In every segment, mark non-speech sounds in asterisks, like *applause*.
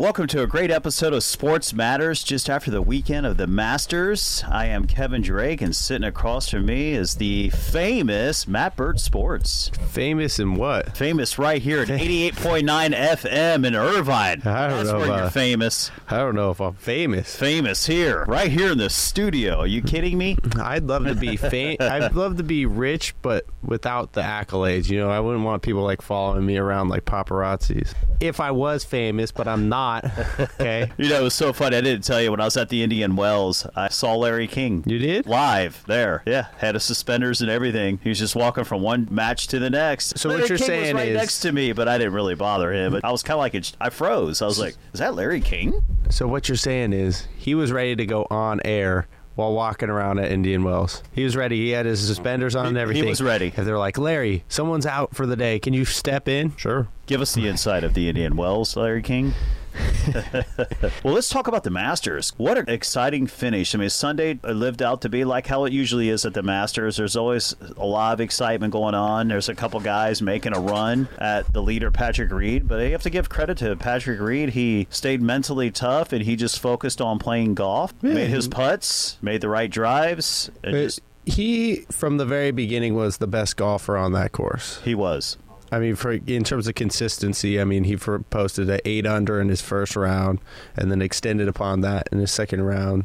Welcome to a great episode of Sports Matters just after the weekend of the Masters. I am Kevin Drake, and sitting across from me is the famous Matt Burt Sports. Famous in what? Famous right here at *laughs* 88.9 FM in Irvine. I don't That's know where you're famous. I don't know if I'm famous. Famous here, right here in the studio. Are you kidding me? I'd love to be fam- *laughs* I'd love to be rich, but without the accolades. You know, I wouldn't want people like following me around like paparazzis. If I was famous, but I'm not. *laughs* Okay. You know, it was so funny. I didn't tell you when I was at the Indian Wells, I saw Larry King. You did? Live there. Yeah. Had his suspenders and everything. He was just walking from one match to the next. So what you're King saying was right is- next to me, but I didn't really bother him. But I was kind of like, it- I froze. I was like, is that Larry King? So what you're saying is he was ready to go on air while walking around at Indian Wells. He was ready. He had his suspenders on and everything. he was ready. And they're like, Larry, someone's out for the day. Can you step in? Sure. Give us the insight of the Indian Wells, Larry King. *laughs* well, let's talk about the Masters. What an exciting finish. I mean, Sunday lived out to be like how it usually is at the Masters. There's always a lot of excitement going on. There's a couple guys making a run at the leader, Patrick Reed. But you have to give credit to Patrick Reed. He stayed mentally tough and he just focused on playing golf, made his putts, made the right drives. And Uh, just, He, from the very beginning, was the best golfer on that course. he was. I mean, for in terms of consistency, I mean, he for, posted an eight under in his first round, and then extended upon that in his second round.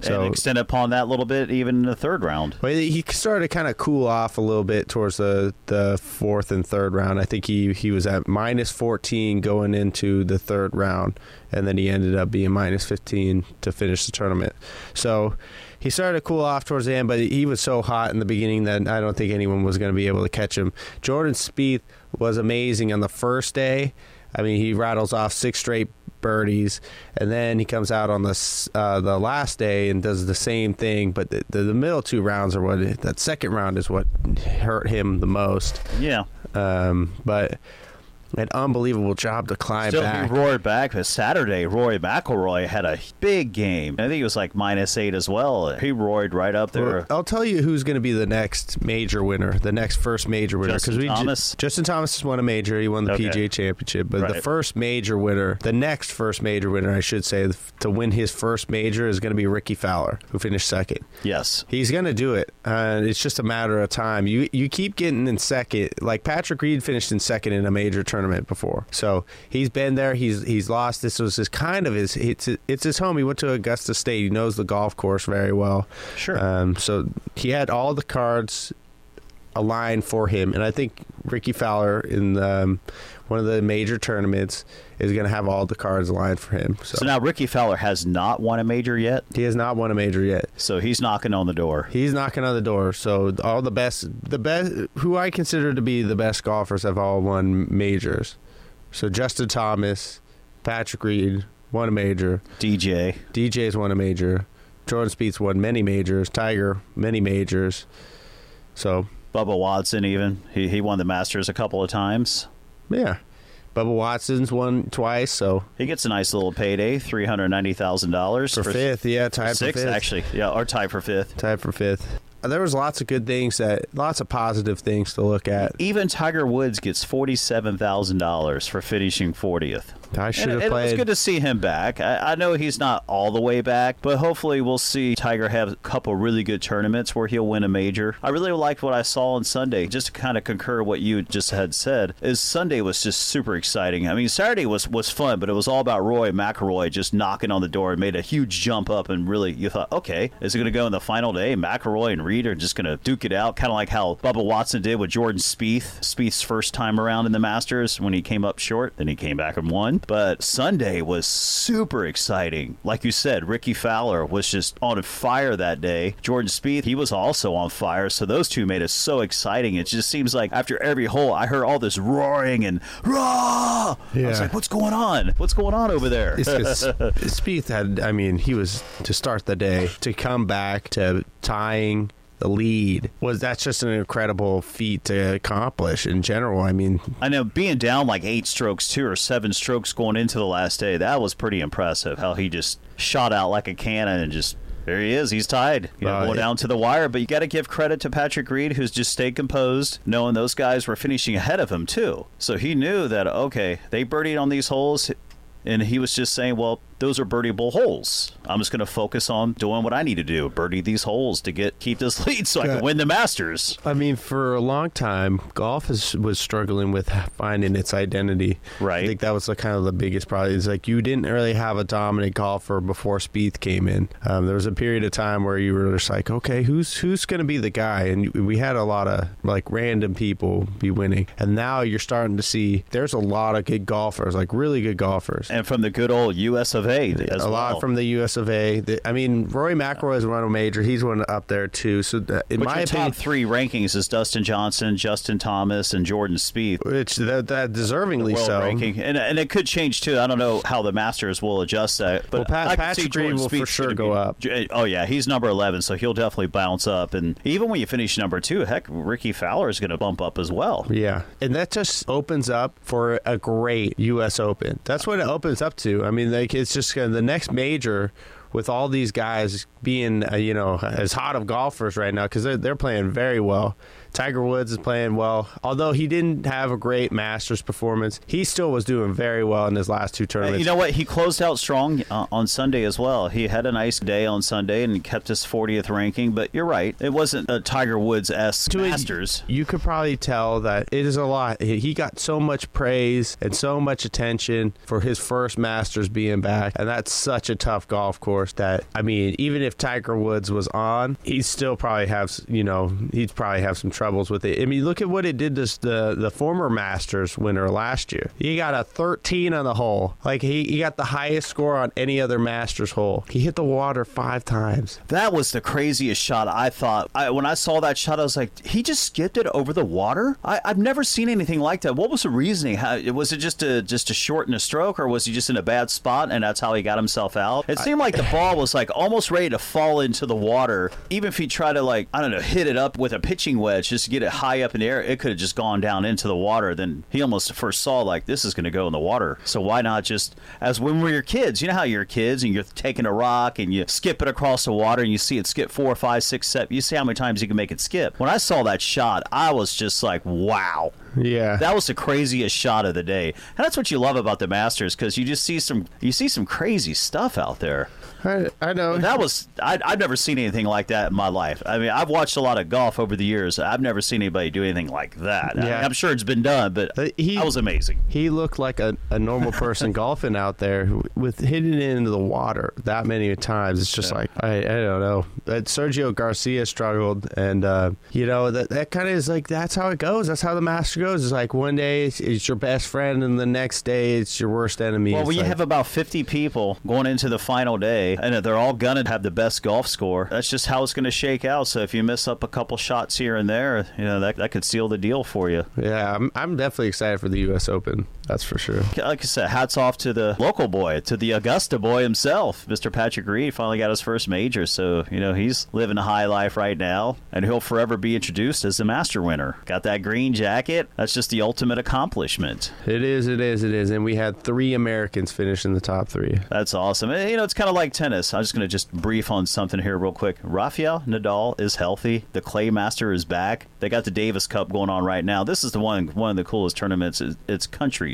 So, and extend upon that a little bit even in the third round. but he started to kind of cool off a little bit towards the, the fourth and third round. I think he he was at minus fourteen going into the third round, and then he ended up being minus fifteen to finish the tournament. So. He started to cool off towards the end, but he was so hot in the beginning that I don't think anyone was going to be able to catch him. Jordan Spieth was amazing on the first day. I mean, he rattles off six straight birdies, and then he comes out on the uh, the last day and does the same thing. But the, the, the middle two rounds are what that second round is what hurt him the most. Yeah. Um, but an unbelievable job to climb Still, back. he roared back. But Saturday, Rory McIlroy had a big game. I think he was like minus eight as well. He roared right up there. Well, I'll tell you who's going to be the next major winner, the next first major winner. Justin ju- Thomas? Justin Thomas has won a major. He won the Okay. PGA Championship, but the first major winner, the next first major winner, I should say, to win his first major is going to be Rickie Fowler, who finished second. yes. He's going to do it. Uh, it's just a matter of time. You you keep getting in second. Like Patrick Reed finished in second in a major tournament before, so he's been there. He's he's lost. This was his kind of his. It's it's his home. He went to Augusta State. He knows the golf course very well. Sure. Um, so he had all the cards aligned for him, and I think Rickie Fowler in um, one of the major tournaments is going to have all the cards aligned for him. So, so now Rickie Fowler has not won a major yet. he has not won a major yet. So he's knocking on the door. He's knocking on the door. So all the best, the best, who I consider to be the best golfers have all won majors. So Justin Thomas, Patrick Reed won a major. DJ. DJ's won a major. Jordan Spieth's won many majors. Tiger many majors. So Bubba Watson, even. He, he won the Masters a couple of times. yeah, Bubba Watson's won twice. So He gets a nice little payday $390,000 for, fifth, yeah, tied Six, for fifth. actually. Yeah, or tied for fifth. tied for fifth. There was lots of good things that, lots of positive things to look at. Even Tiger Woods gets $47,000 for finishing 40th. I should And- have and It was good to see him back. I, I know he's not all the way back, but hopefully we'll see Tiger have a couple really good tournaments where he'll win a major. I really liked what I saw on Sunday. Just to kind of concur what you just had said, is Sunday was just super exciting. I mean, Saturday was was fun, but it was all about Rory McIlroy just knocking on the door and made a huge jump up, and really you thought, okay, is it going to go in the final day? McIlroy and Reed are just going to duke it out, kind of like how Bubba Watson did with Jordan Spieth. Spieth's first time around in the Masters when he came up short, then he came back and won. But Sunday was super exciting. Like you said, Rickie Fowler was just on fire that day. Jordan Spieth, he was also on fire. So those two made it so exciting. It just seems like after every hole, I heard all this roaring and rah. I was like, what's going on? What's going on over there? *laughs* Spieth had, I mean, he was to start the day to come back to tying the lead was that's just an incredible feat to accomplish in general. I mean, I know being down like eight strokes, two or seven strokes going into the last day, that was pretty impressive. How he just shot out like a cannon and just there he is. He's tied. You know, Uh, going yeah. down to the wire. But you got to give credit to Patrick Reed, who's just stayed composed, knowing those guys were finishing ahead of him too. So he knew that okay, they birdied on these holes. and he was just saying, well, those are birdieable holes. I'm just going to focus on doing what I need to do, birdie these holes to get keep this *laughs* lead so I can win the Masters. I mean, for a long time, golf is, was struggling with finding its identity. Right. I think that was the, kind of the biggest problem. It's like you didn't really have a dominant golfer before Spieth came in. Um, there was a period of time where you were just like, okay, who's who's going to be the guy? And we had a lot of like random people be winning, and now you're starting to see there's a lot of good golfers, like really good golfers, and from the good old U.S. of A. As a well. lot from the U.S. of A. The, I mean, Rory McIlroy has won a major. He's one up there too. So uh, in But my your opinion, top three rankings is Dustin Johnson, Justin Thomas, and Jordan Spieth. which that, that deservingly world so. ranking, and and it could change too. I don't know how the Masters will adjust that, but Well, Pat- I Patrick see Jordan Reed will for sure gonna go be- up. Oh yeah, he's number eleven, so he'll definitely bounce up. And even when you finish number two, heck, Rickie Fowler is going to bump up as well. Yeah, and that just opens up for a great U.S. Open. That's what it opens up to. I mean, like it's just gonna, the next major with all these guys being, uh, you know, as hot of golfers right now because they're they're playing very well. Tiger Woods is playing well, although he didn't have a great Masters performance. He still was doing very well in his last two tournaments. You know what? He closed out strong uh, on Sunday as well. He had a nice day on Sunday and kept his 40th ranking. But you're right, it wasn't a Tiger Woods esque to it, Masters. You could probably tell that it is a lot. He got so much praise and so much attention for his first Masters being back, and that's such a tough golf course. That I mean, even if Tiger Woods was on, he'd still probably have you know he'd probably have some troubles with it. I mean, look at what it did to the the former Masters winner last year. He got a 13 on the hole. Like he, he got the highest score on any other Masters hole. He hit the water five times. That was the craziest shot I thought. I, when I saw that shot, I was like, he just skipped it over the water. I, I've never seen anything like that. What was the reasoning? How, was it just to just to shorten a stroke, or was he just in a bad spot and that's how he got himself out? It seemed like the *laughs* ball was like almost ready to fall into the water. Even if he tried to like I don't know hit it up with a pitching wedge just to get it high up in the air, it could have just gone down into the water. Then he almost first saw like this is going to go in the water. So why not just as when we were kids? You know how you're kids and you're taking a rock and you skip it across the water and you see it skip four, five, six, seven. You see how many times you can make it skip. When I saw that shot, I was just like, wow. Yeah, That was the craziest shot of the day, and that's what you love about the Masters because you just see some you see some crazy stuff out there. I, I know. That was I, I've never seen anything like that in my life. I mean, I've watched a lot of golf over the years. I've never seen anybody do anything like that. I Yeah. am sure it's been done, but he- that was amazing. He looked like a, a normal person *laughs* golfing out there with hitting it into the water that many times. It's just Yeah. like I, I don't know. That Sergio Garcia struggled, and uh, you know that that kind of is like that's how it goes. That's how the master goes. It's like one day it's, it's your best friend, and the next day it's your worst enemy. Well, It's when you like- have about 50 people going into the final day, and they're all going to have the best golf score, that's just how it's going to shake out. So if you miss up a couple shots here and there, you know, that, that could seal the deal for you. yeah, I'm, I'm definitely excited for the U.S. Open. That's for sure. Like I said, hats off to the local boy, to the Augusta boy himself. Mr. Patrick Reed finally got his first major. So, you know, he's living a high life right now, and he'll forever be introduced as the master winner. Got that green jacket. That's just the ultimate accomplishment. It is, it is, it is, and we had three Americans finish in the top three. That's awesome. And, you know, it's kind of like tennis. I'm just going to just brief on something here real quick. Rafael Nadal is healthy. The Clay Master is back. They got the Davis Cup going on right now. This is the one one of the coolest tournaments. It's, it's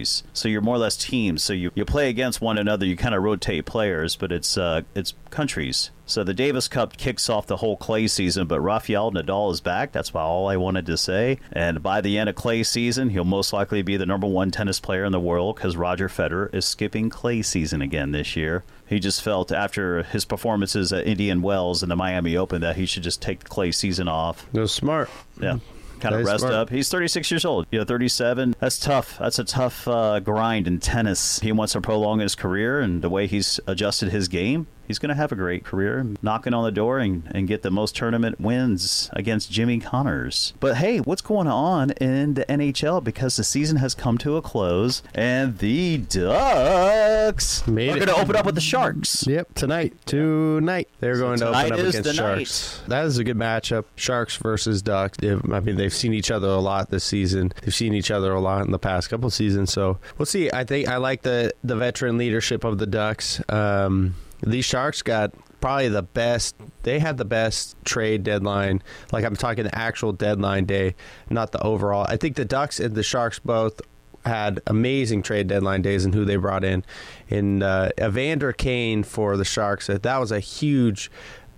countries, so you're more or less teams. So you, you play against one another. You kind of rotate players, but it's uh, it's countries. So the Davis Cup kicks off the whole clay season, but Rafael Nadal is back. That's about all I wanted to say. And by the end of clay season, he'll most likely be the number one tennis player in the world because Roger Federer is skipping clay season again this year. He just felt after his performances at Indian Wells and the Miami Open that he should just take the clay season off. No smart. Yeah. Kind of rest smart. up. He's 36 years old. You know, 37. That's tough. That's a tough uh, grind in tennis. He wants to prolong his career, and the way he's adjusted his game, he's going to have a great career, knocking on the door and, and get the most tournament wins against Jimmy Connors. But hey, what's going on in the NHL? Because the season has come to a close, and the Ducks Made are going to open up with the Sharks. Yep, tonight. Tonight. They're going to open up against the night. Sharks. That is a good matchup. Sharks versus Ducks. I mean, they've seen each other a lot this season. They've seen each other a lot in the past couple seasons. So we'll see. I think I like the the veteran leadership of the Ducks. Um, these Sharks got probably the best. They had the best trade deadline. Like I'm talking the actual deadline day, not the overall. I think the Ducks and the Sharks both had amazing trade deadline days and who they brought in. And uh, Evander Kane for the Sharks, that that was a huge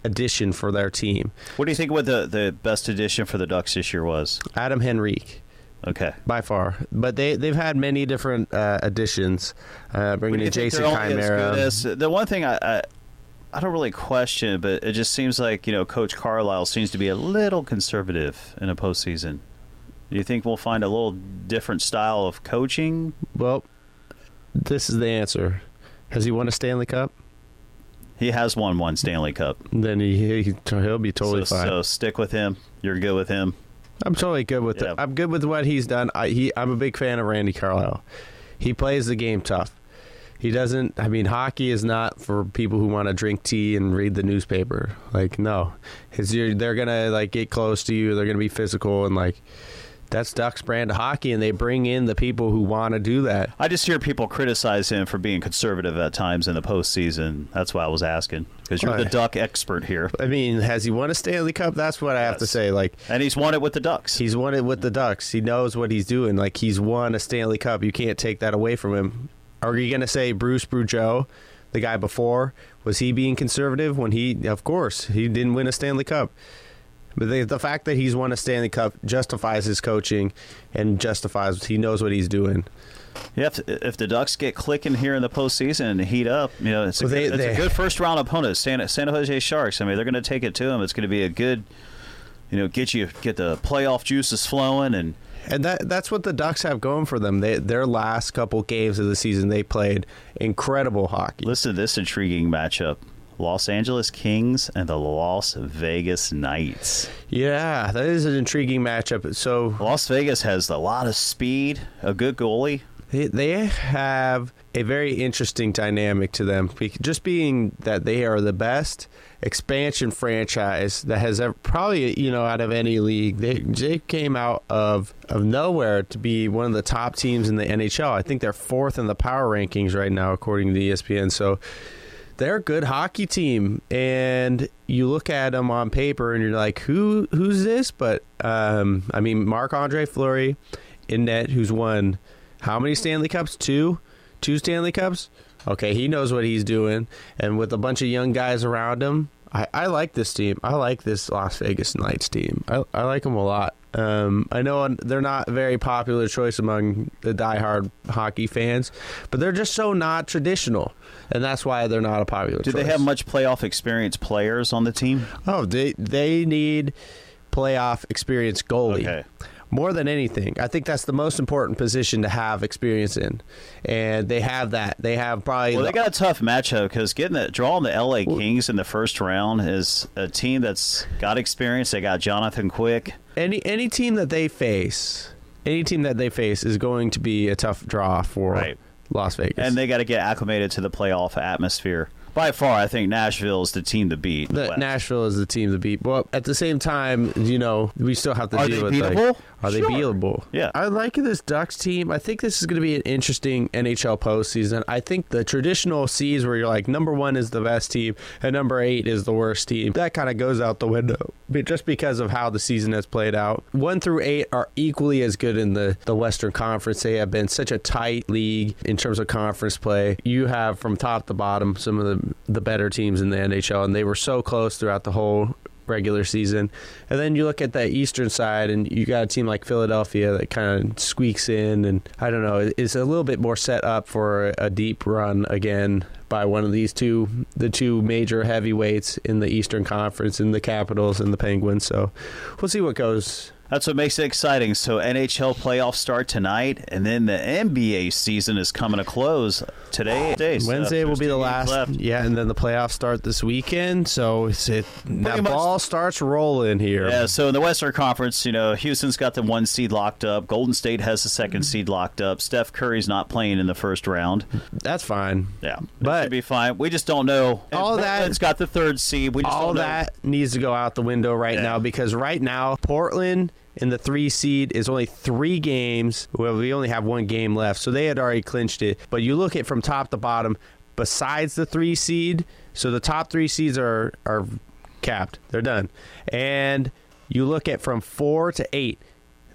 addition for their team. What do you think what the, the best addition for the Ducks this year was? Adam Henrique. Okay. By far, but they they've had many different uh, additions, uh, bringing in Jason Chimera. As, the one thing I, I I don't really question, but it just seems like you know Coach Carlyle seems to be a little conservative in a postseason. Do you think we'll find a little different style of coaching? Well, this is the answer. Has he won a Stanley Cup? He has won one Stanley Cup. Then he, he will be totally so, fine. So stick with him. You're good with him. I'm totally good with yeah. it. I'm good with what he's done. I, he, I'm a big fan of Randy Carlyle. He plays the game tough. He doesn't. I mean, hockey is not for people who want to drink tea and read the newspaper. Like, no, they're gonna like get close to you. They're gonna be physical and like that's Ducks brand of hockey, and they bring in the people who want to do that. I just hear people criticize him for being conservative at times in the postseason. That's why I was asking because you're the Duck expert here. I mean, has he won a Stanley Cup? That's what I have to say. Like, and he's won it with the Ducks. He's won it with the Ducks. He knows what he's doing. Like, he's won a Stanley Cup. You can't take that away from him. Are you going to say Bruce Boudreau, the guy before, was he being conservative when he? Of course, he didn't win a Stanley Cup. But the, the fact that he's won a Stanley Cup justifies his coaching and justifies he knows what he's doing. Yeah, if, if the Ducks get clicking here in the postseason and heat up, you know, it's, a, well, they, good, it's they, a good first round opponent. San, San Jose Sharks. I mean, they're going to take it to them. It's going to be a good, you know, get you get the playoff juices flowing and. And that that's what the Ducks have going for them. They, their last couple games of the season, they played incredible hockey. Listen to this intriguing matchup. Los Angeles Kings and the Las Vegas Knights. Yeah, that is an intriguing matchup. So Las Vegas has a lot of speed, a good goalie. They, they have a very interesting dynamic to them, just being that they are the best expansion franchise that has ever probably you know out of any league. They they came out of of nowhere to be one of the top teams in the NHL. I think they're fourth in the power rankings right now according to ESPN. So they're a good hockey team, and you look at them on paper, and you're like, who who's this? But um, I mean, Marc Andre Fleury in net, who's won how many Stanley Cups? Two, two Stanley Cups. Okay, he knows what he's doing, and with a bunch of young guys around him, I, I like this team. I like this Las Vegas Knights team. I, I like them a lot. Um, I know they're not a very popular choice among the diehard hockey fans, but they're just so not traditional, and that's why they're not a popular. Team. Do choice. they have much playoff experience players on the team? Oh, they they need playoff experience goalie. Okay more than anything. I think that's the most important position to have experience in, and they have that. They have probably. Well, they got a tough matchup because getting that drawing the L.A. Kings in the first round is a team that's got experience. They got Jonathan Quick. Any any team that they face, any team that they face is going to be a tough draw for right. Las Vegas, and they got to get acclimated to the playoff atmosphere by far, I think Nashville is the team to beat. The, Nashville is the team to beat. But at the same time, you know, we still have to are deal with beatable? like, are sure. they beatable? Yeah, I like this Ducks team. I think this is going to be an interesting NHL postseason. I think the traditional seeds where you're like number one is the best team and number eight is the worst team that kind of goes out the window, just because of how the season has played out. One through eight are equally as good in the the Western Conference. They have been such a tight league in terms of conference play. You have from top to bottom some of the the better teams teams in the NHL, and they were so close throughout the whole regular season. And then you look at the eastern side, and you got a team like Philadelphia that kind of squeaks in, and I don't know, is a little bit more set up for a deep run again by one of these two, the two major heavyweights in the Eastern Conference, in the Capitals and the Penguins. So we'll see what goes that's what makes it exciting. So NHL playoffs start tonight, and then the NBA season is coming to close today. today so uh, Wednesday will be the last. Left. Yeah, and then the playoffs start this weekend. So it's it that much, ball starts rolling here. Yeah. So in the Western Conference, you know, Houston's got the one seed locked up. Golden State has the second mm-hmm. seed locked up. Steph Curry's not playing in the first round. That's fine. Yeah, but should be fine. We just don't know. All that it's got the third seed. We just all that needs to go out the window right yeah. now because right now Portland in the three seed is only three games. Well, we only have one game left, so they had already clinched it. But you look at from top to bottom, besides the three seed, so the top three seeds are are capped. They're done. And you look at from four to eight,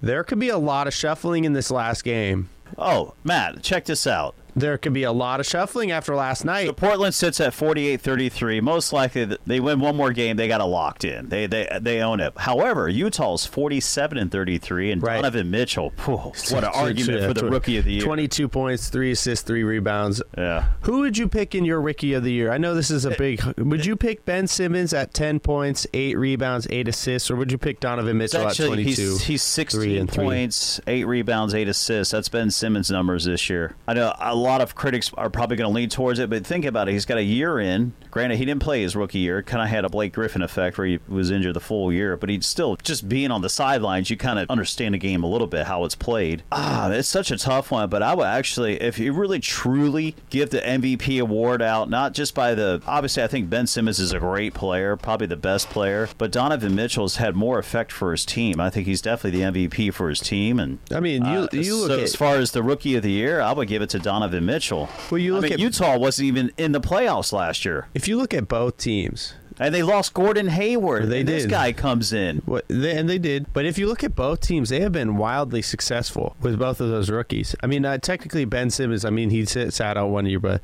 there could be a lot of shuffling in this last game. Oh, Matt, check this out. There could be a lot of shuffling after last night. So Portland sits at 48-33. Most likely they win one more game, they got it locked in. They they they own it. However, Utah's 47 and 33 and Right. Donovan Mitchell, phew, what an argument for the Tw- rookie of the year. 22 points, 3 assists, 3 rebounds. Yeah. Who would you pick in your rookie of the year? I know this is a big. Eh, would you pick Ben Simmons at 10 points, 8 rebounds, 8 assists, or would you pick Donovan Mitchell at actually 22? he's he's three 16 and three? points, 8 rebounds, 8 assists. That's Ben Simmons numbers this year. I know a lot of critics are probably going to lean towards it, but think about it. He's got a year in. Granted, he didn't play his rookie year. Kind of had a Blake Griffin effect where he was injured the full year, but he'd still just being on the sidelines, you kind of understand the game a little bit how it's played. Ah, it's such a tough one, but I would actually if you really truly give the MVP award out not just by the obviously I think Ben Simmons is a great player, probably the best player, but Donovan Mitchell's had more effect for his team. I think he's definitely the MVP for his team and I mean, you uh, you look so at as far as the rookie of the year, I would give it to Donovan Mitchell. Well, you I look mean, at- Utah wasn't even in the playoffs last year, if you look at both teams. and they lost Gordon Hayward. They and This guy comes in. What they, and they did, but if you look at both teams, they have been wildly successful with both of those rookies. I mean, uh, technically Ben Simmons, I mean he sit- sat out one year, but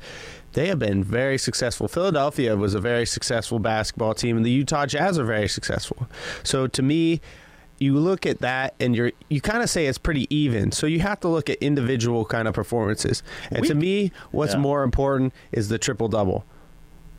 they have been very successful. Philadelphia was a very successful basketball team, and the Utah Jazz are very successful. So to me, you look at that and you're you kind of say it's pretty even. So you have to look at individual kind of performances. And We- to me, what's Yeah. more important is the triple double.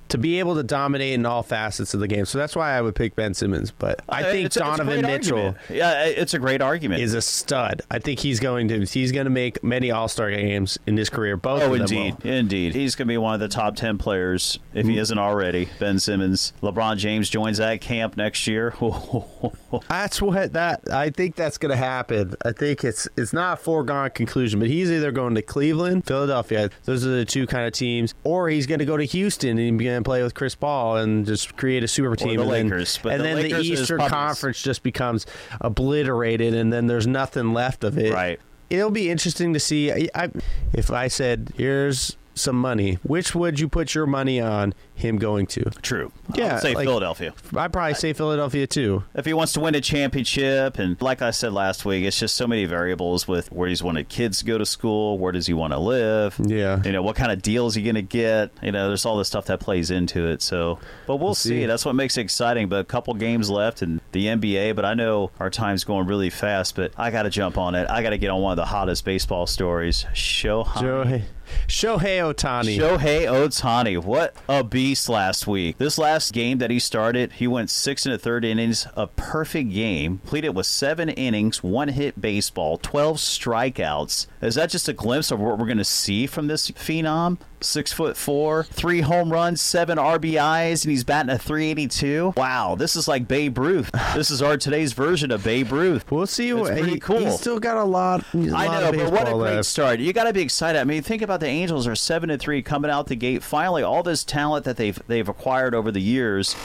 To be able to dominate in all facets of the game. So that's why I would pick Ben Simmons. But I Uh, think it's a- it's Donovan Mitchell argument. Yeah, it's a great argument. is a stud. I think he's going to he's going to make many All Star games in his career. Both Oh, of them indeed, will. indeed. He's going to be one of the top ten players if Mm. he isn't already. Ben Simmons, LeBron James joins that camp next year. *laughs* That's what that I think that's going to happen. I think it's it's not a foregone conclusion, but he's either going to Cleveland, Philadelphia. Those are the two kind of teams, or he's going to go to Houston and going to play with Chris Paul and just create a super team. the and then, Lakers, but and the then Lakers the Eastern Conference just becomes obliterated, and then there's nothing left of it. right. It'll be interesting to see. I, I, if I said, "Here's some money," which would you put your money on him going to? True. I Yeah, would say like- Philadelphia. I'd probably say Philadelphia too. If he wants to win a championship, and like I said last week, it's just so many variables with where he's wanted kids to go to school, where does he want to live, Yeah. you know, what kind of deals he going to get, you know, there's all this stuff that plays into it. So, but we'll, see. see. That's what makes it exciting. But a couple games left in the NBA, but I know our time's going really fast. But I got to jump on it. I got to get on one of the hottest baseball stories. Shohei. Shohei, Shohei Ohtani. Shohei Ohtani, what a beast last week. This last game that he started, he went six and a third innings, a perfect game. Completed with seven innings, one hit baseball, 12 strikeouts. Is that just a glimpse of what we're going to see from this phenom? Six foot four, three home runs, seven RBIs, and he's batting a 382. Wow, this is like Babe Ruth. *sighs* This is our today's version of Babe Ruth. We'll see. It's pretty he, cool. He's still got a lot. a I lot know, but what a great left. start! You got to be excited. I mean, think about the Angels are seven and three coming out the gate. Finally, all this talent that they've they've acquired over the years,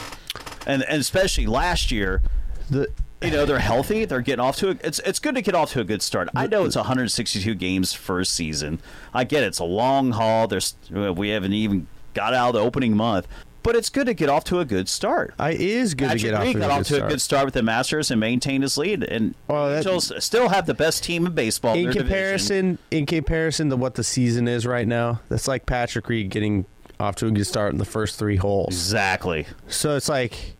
and and especially last year, The, you know they're healthy. They're getting off to a, it's it's good to get off to a good start. I know it's 162 games first season. I get it. It's a long haul. There's we haven't even got out of the opening month. But it's good to get off to a good start. I is good Patrick to get off, to a got good off to start. a good start with the Masters and maintain his lead. And Well, that- Angels still have the best team in baseball. in division. comparison, in comparison to what the season is right now, that's like Patrick Reed getting off to a good start in the first three holes. Exactly. So it's like,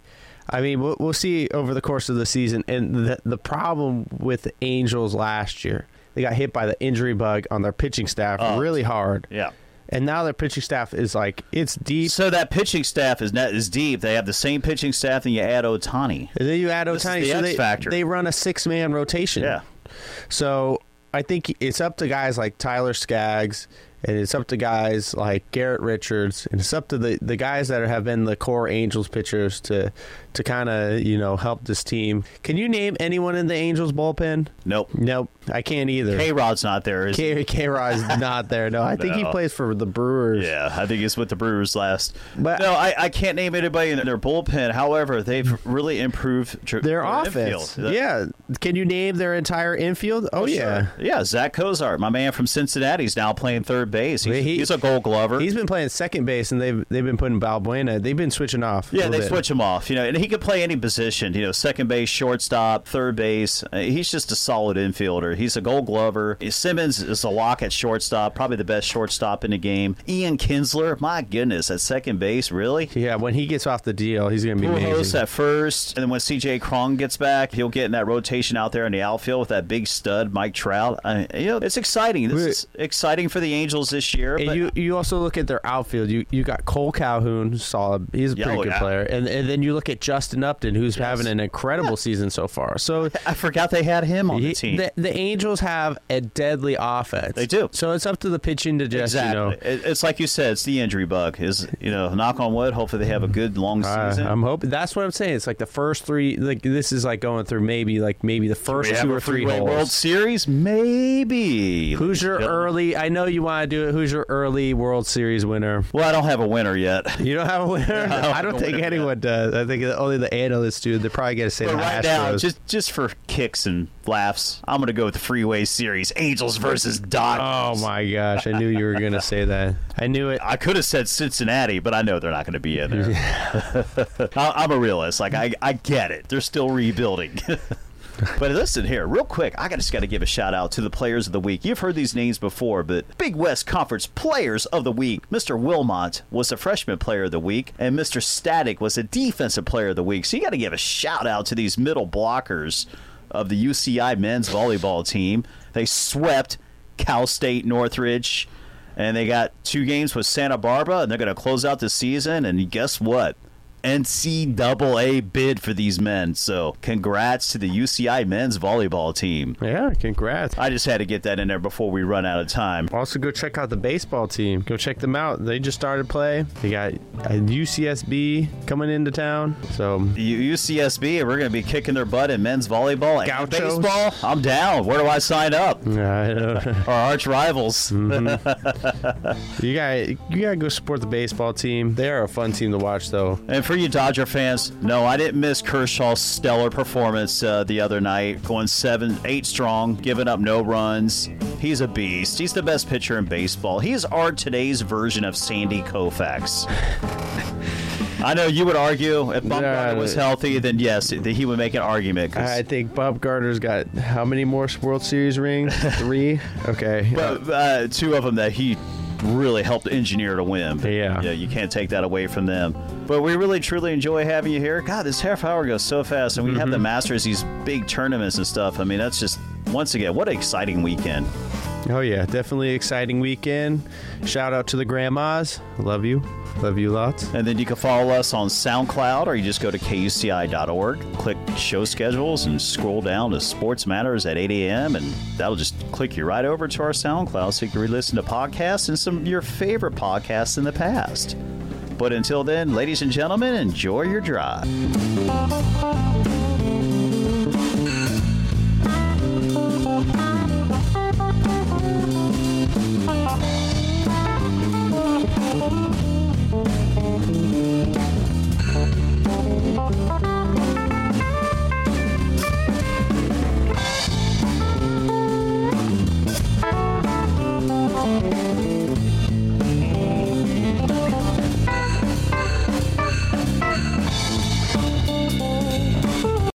I mean, we'll, we'll see over the course of the season. And the the problem with the Angels last year, they got hit by the injury bug on their pitching staff Oh. really hard, Yeah. and now their pitching staff is like it's deep. So that pitching staff is net is deep. They have the same pitching staff, and you add Ohtani. And then you add This Ohtani, the so X they, factor. they run a six man rotation. Yeah. So I think it's up to guys like Tyler Skaggs, and it's up to guys like Garrett Richards, and it's up to the, the guys that have been the core Angels pitchers to to kind of you know help this team. Can you name anyone in the Angels bullpen? Nope. Nope, I can't either. K Rod's not there. Is? K K Rod's *laughs* not there. No, I think he plays for the Brewers. Yeah, I think he's with the Brewers last. But- no, I, I can't name anybody in their bullpen. However, they've really improved Their their offense. infield. Yeah. Can you name their entire infield? Oh, yeah. Sure. Yeah, Zack Cozart, my man from Cincinnati, is now playing third base. He's, He- he's a Gold Glover. He's been playing second base, and they've they've been putting Valbuena. They've been switching off. Yeah, they bit. switch him off, you know, and he could play any position, you know, second base, shortstop, third base. Uh, he's just a solid infielder. He's a Gold Glover. Simmons is a lock at shortstop, probably the best shortstop in the game. Ian Kinsler, my goodness, at second base, really. Yeah, when he gets off the deal, he's going to be Pujols amazing. at first, and then when C.J. Cron gets back, he'll get in that rotation out there in the outfield with that big stud, Mike Trout. I, you know, it's exciting. This Wait. is exciting for the Angels this year. And but you you also look at their outfield. You you got Kole Calhoun, who's solid. He's a Yeah, pretty oh, good yeah. player. And and then you look at Justin Upton, who's having an incredible season so far. So *laughs* I forgot they had him on the team. the, the Angels have a deadly offense. They do. So it's up to the pitching to just exactly. you know. It- it's like you said, it's the injury bug. Is you know, knock on wood. Hopefully, they have a good long Uh, season. I'm hoping that's what I'm saying. It's like the first three. Like this is like going through maybe like maybe the first two or three holes. World Series, maybe. Who's your Gentlemen. early? I know you want to do it. Who's your early World Series winner? Well, I don't have a winner yet. *laughs* You don't have a winner. *laughs* don't I don't think anyone does. I think only the analysts do. They're probably going to say But the right now, just just for kicks and laughs, I'm going to go with the Freeway Series: Angels versus Dodgers. Oh my gosh! I knew you were going to say that. I knew it. I could have said Cincinnati, but I know they're not going to be in there. *laughs* I- I'm a realist. Like I, I get it. They're still rebuilding. *laughs* but listen here, real quick. I just got to give a shout out to the players of the week. You've heard these names before, but Big West Conference Players of the Week. Mr. Wilmot was the freshman player of the week, and Mr. Static was a defensive player of the week. So you got to give a shout out to these middle blockers of the UCI men's volleyball team. They swept Cal State Northridge and they got two games with Santa Barbara, and they're going to close out the season. And guess what? NCAA bid for these men. So, congrats to the UCI men's volleyball team. Yeah, congrats. I just had to get that in there before we run out of time. Also, go check out the baseball team. Go check them out. They just started play. They got uh, a UCSB coming into town. So U- UCSB, we're going to be kicking their butt in men's volleyball and Gauchos. baseball. I'm down. Where do I sign up? *laughs* *laughs* Our arch rivals. *laughs* Mm-hmm. you got you got to go support the baseball team. They are a fun team to watch, though. And for you Dodger fans, no, I didn't miss Kershaw's stellar performance uh, the other night, going seven, eight strong, giving up no runs. He's a beast. He's the best pitcher in baseball. He's our today's version of Sandy Koufax. *laughs* I know you would argue if Yeah, was healthy, then yes, he would make an argument. I think Bumgarner's got how many more World Series rings? *laughs* Three. Okay. but uh, two of them that he really helped engineer to win. But, Yeah. yeah, you can't take that away from them. But we really truly enjoy having you here. God, this half hour goes so fast, and we have the Mm-hmm. Masters, these big tournaments and stuff. I mean, that's just once again, what an exciting weekend. Oh yeah, definitely exciting weekend. Shout out to the grandmas. Love you. Love you lots. And then you can follow us on SoundCloud, or you just go to kuci.org, click show schedules, and scroll down to Sports Matters at 8 a.m. And that'll just click you right over to our SoundCloud so you can re listen to podcasts and some of your favorite podcasts in the past. But until then, ladies and gentlemen, enjoy your drive.